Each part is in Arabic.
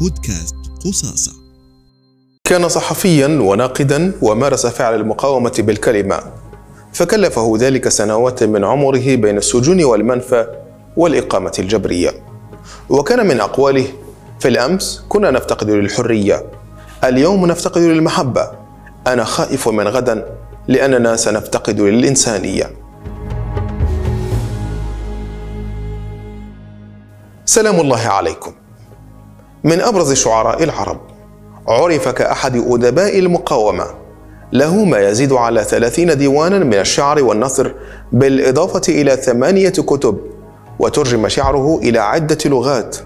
بودكاست قصاصة. كان صحفيا وناقدا ومارس فعل المقاومة بالكلمة فكلفه ذلك سنوات من عمره بين السجون والمنفى والإقامة الجبرية. وكان من أقواله في الأمس كنا نفتقد للحرية اليوم نفتقد للمحبة أنا خائف من غدا لأننا سنفتقد للإنسانية. سلام الله عليكم. من أبرز شعراء العرب. عرف كأحد أدباء المقاومة. له ما يزيد على ثلاثين ديوانا من الشعر والنثر بالإضافة إلى ثمانية كتب وترجم شعره إلى عدة لغات.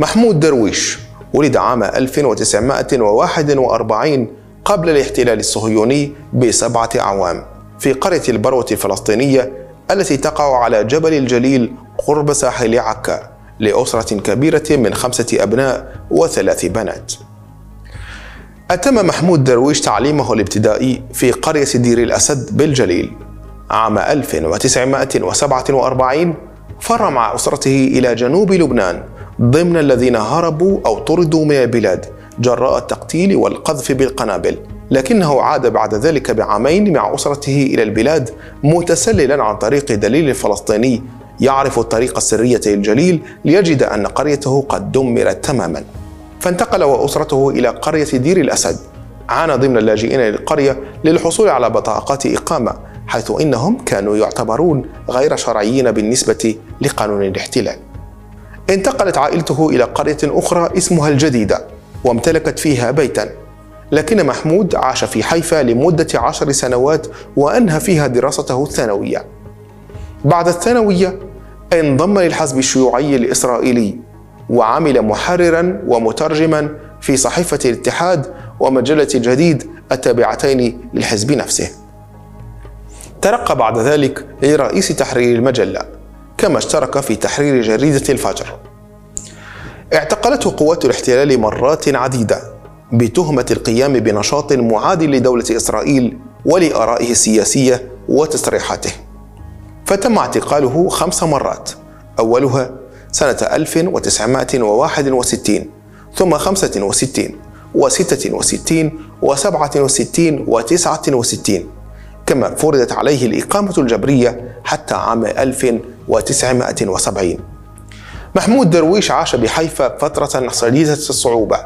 محمود درويش ولد عام 1941 قبل الاحتلال الصهيوني بسبعة أعوام في قرية البروة الفلسطينية التي تقع على جبل الجليل قرب ساحل عكا. لأسرة كبيرة من خمسة أبناء وثلاث بنات. أتم محمود درويش تعليمه الابتدائي في قرية دير الأسد بالجليل. عام 1947 فر مع أسرته إلى جنوب لبنان ضمن الذين هربوا أو طردوا من البلاد جراء التقتيل والقذف بالقنابل لكنه عاد بعد ذلك بعامين مع أسرته إلى البلاد متسللا عن طريق دليل الفلسطيني يعرف الطريق السرية للجليل ليجد أن قريته قد دمرت تماما. فانتقل وأسرته إلى قرية دير الأسد. عانى ضمن اللاجئين للقرية للحصول على بطاقات إقامة حيث إنهم كانوا يعتبرون غير شرعيين بالنسبة لقانون الاحتلال. انتقلت عائلته إلى قرية أخرى اسمها الجديدة وامتلكت فيها بيتا. لكن محمود عاش في حيفا لمدة عشر سنوات وأنهى فيها دراسته الثانوية. بعد الثانوية انضم للحزب الشيوعي الإسرائيلي وعمل محررا ومترجما في صحيفة الاتحاد ومجلة جديد التابعتين للحزب نفسه. ترقى بعد ذلك لرئيس تحرير المجلة كما اشترك في تحرير جريدة الفجر. اعتقلته قوات الاحتلال مرات عديدة بتهمة القيام بنشاط معاد لدولة إسرائيل ولآرائه السياسية وتصريحاته. فتم اعتقاله خمس مرات. أولها سنة 1961 ثم 65 و66 و67 و69 كما فرضت عليه الإقامة الجبرية حتى عام 1970 محمود درويش عاش بحيفا فترة شديدة الصعوبة.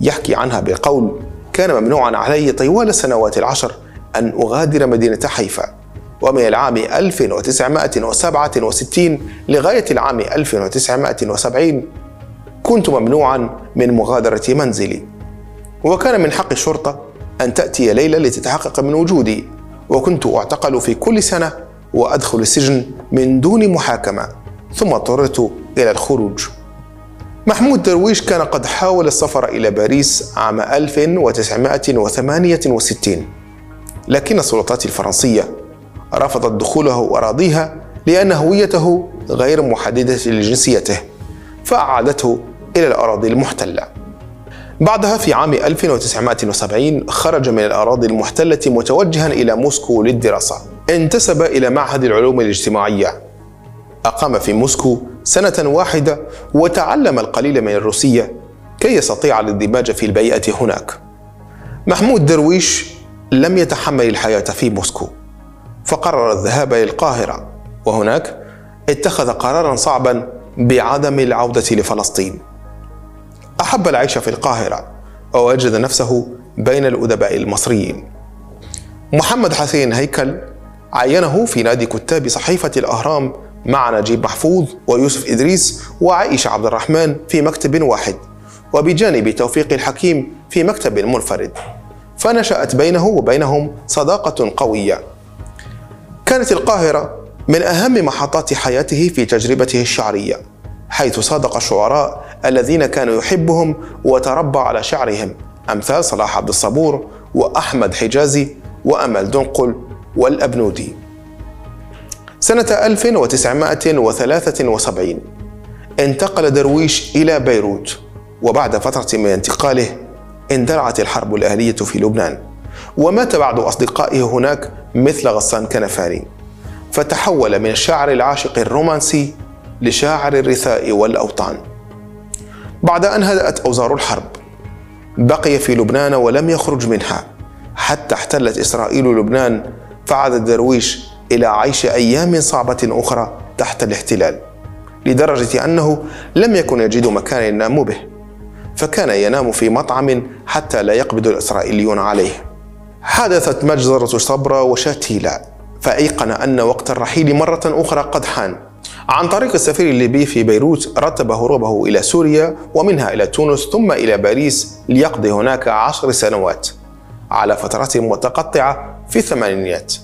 يحكي عنها بقول كان ممنوعا علي طوال السنوات العشر أن أغادر مدينة حيفا. ومن العام 1967 لغاية العام 1970 كنت ممنوعا من مغادرة منزلي. وكان من حق الشرطة أن تأتي ليلة لتتحقق من وجودي وكنت أعتقل في كل سنة وأدخل السجن من دون محاكمة ثم اضطررت إلى الخروج. محمود درويش كان قد حاول السفر إلى باريس عام 1968 لكن السلطات الفرنسية رفضت دخوله وأراضيها لأن هويته غير محددة لجنسيته فأعادته إلى الأراضي المحتلة. بعدها في عام 1970 خرج من الأراضي المحتلة متوجها إلى موسكو للدراسة. انتسب إلى معهد العلوم الاجتماعية. أقام في موسكو سنة واحدة وتعلم القليل من الروسية كي يستطيع الاندماج في البيئة هناك. محمود درويش لم يتحمل الحياة في موسكو. فقرر الذهاب للقاهرة وهناك اتخذ قرارا صعبا بعدم العودة لفلسطين. أحب العيش في القاهرة ووجد نفسه بين الأدباء المصريين. محمد حسين هيكل عينه في نادي كتاب صحيفة الأهرام مع نجيب محفوظ ويوسف إدريس وعائشة عبد الرحمن في مكتب واحد وبجانب توفيق الحكيم في مكتب منفرد. فنشأت بينه وبينهم صداقة قوية. كانت القاهرة من أهم محطات حياته في تجربته الشعرية حيث صادق الشعراء الذين كانوا يحبهم وتربى على شعرهم أمثال صلاح عبد الصبور وأحمد حجازي وأمل دنقل والأبنودي. سنة 1973 انتقل درويش إلى بيروت وبعد فترة من انتقاله اندلعت الحرب الأهلية في لبنان. ومات بعض أصدقائه هناك مثل غسان كنفاني فتحول من الشاعر العاشق الرومانسي لشاعر الرثاء والأوطان. بعد أن هدأت أوزار الحرب بقي في لبنان ولم يخرج منها. حتى احتلت إسرائيل لبنان فعاد الدرويش إلى عيش أيام صعبة أخرى تحت الاحتلال لدرجة أنه لم يكن يجد مكان ينام به. فكان ينام في مطعم حتى لا يقبض الإسرائيليون عليه. حدثت مجزرة صبرا وشاتيلا فأيقن أن وقت الرحيل مرة أخرى قد حان. عن طريق السفير الليبي في بيروت رتب هروبه إلى سوريا ومنها إلى تونس ثم إلى باريس ليقضي هناك عشر سنوات على فترات متقطعة في الثمانينيات.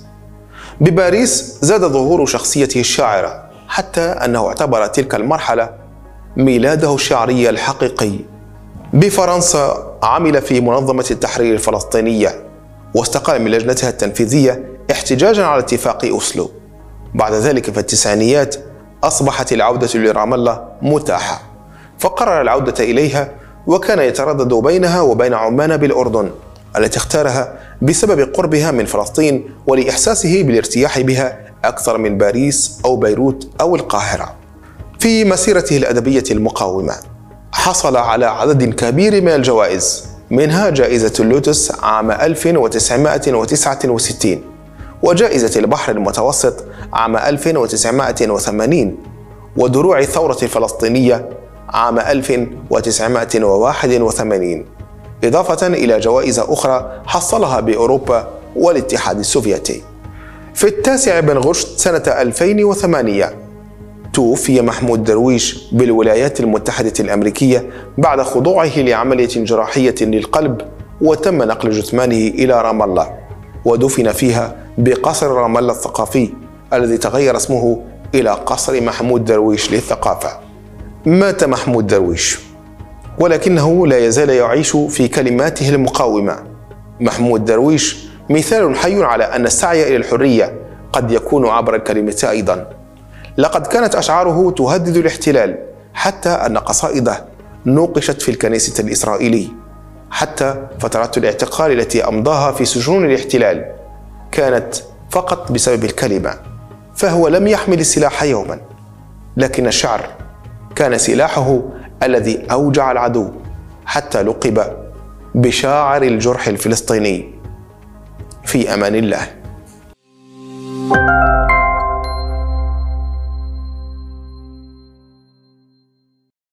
بباريس زاد ظهور شخصيته الشاعرة حتى أنه اعتبر تلك المرحلة ميلاده الشعري الحقيقي. بفرنسا عمل في منظمة التحرير الفلسطينية. واستقال من لجنتها التنفيذية احتجاجا على اتفاق أوسلو بعد ذلك في التسعينيات أصبحت العودة لرام الله متاحة فقرر العودة إليها وكان يتردد بينها وبين عمان بالأردن التي اختارها بسبب قربها من فلسطين ولإحساسه بالارتياح بها أكثر من باريس أو بيروت أو القاهرة. في مسيرته الأدبية المقاومة حصل على عدد كبير من الجوائز منها جائزة اللوتس عام 1969 وجائزة البحر المتوسط عام 1980 ودروع الثورة الفلسطينية عام 1981 إضافة إلى جوائز أخرى حصلها بأوروبا والاتحاد السوفيتي. في التاسع من غشت سنة 2008 توفي محمود درويش بالولايات المتحدة الأمريكية بعد خضوعه لعملية جراحية للقلب وتم نقل جثمانه إلى رام الله. ودفن فيها بقصر رام الله الثقافي الذي تغير اسمه إلى قصر محمود درويش للثقافة. مات محمود درويش. ولكنه لا يزال يعيش في كلماته المقاومة. محمود درويش مثال حي على أن السعي إلى الحرية قد يكون عبر الكلمة أيضا. لقد كانت أشعاره تهدد الاحتلال حتى أن قصائده نوقشت في الكنيسة الإسرائيلي حتى فترات الاعتقال التي أمضاها في سجون الاحتلال كانت فقط بسبب الكلمة فهو لم يحمل السلاح يوما لكن الشعر كان سلاحه الذي أوجع العدو حتى لقب بشاعر الجرح الفلسطيني في أمان الله.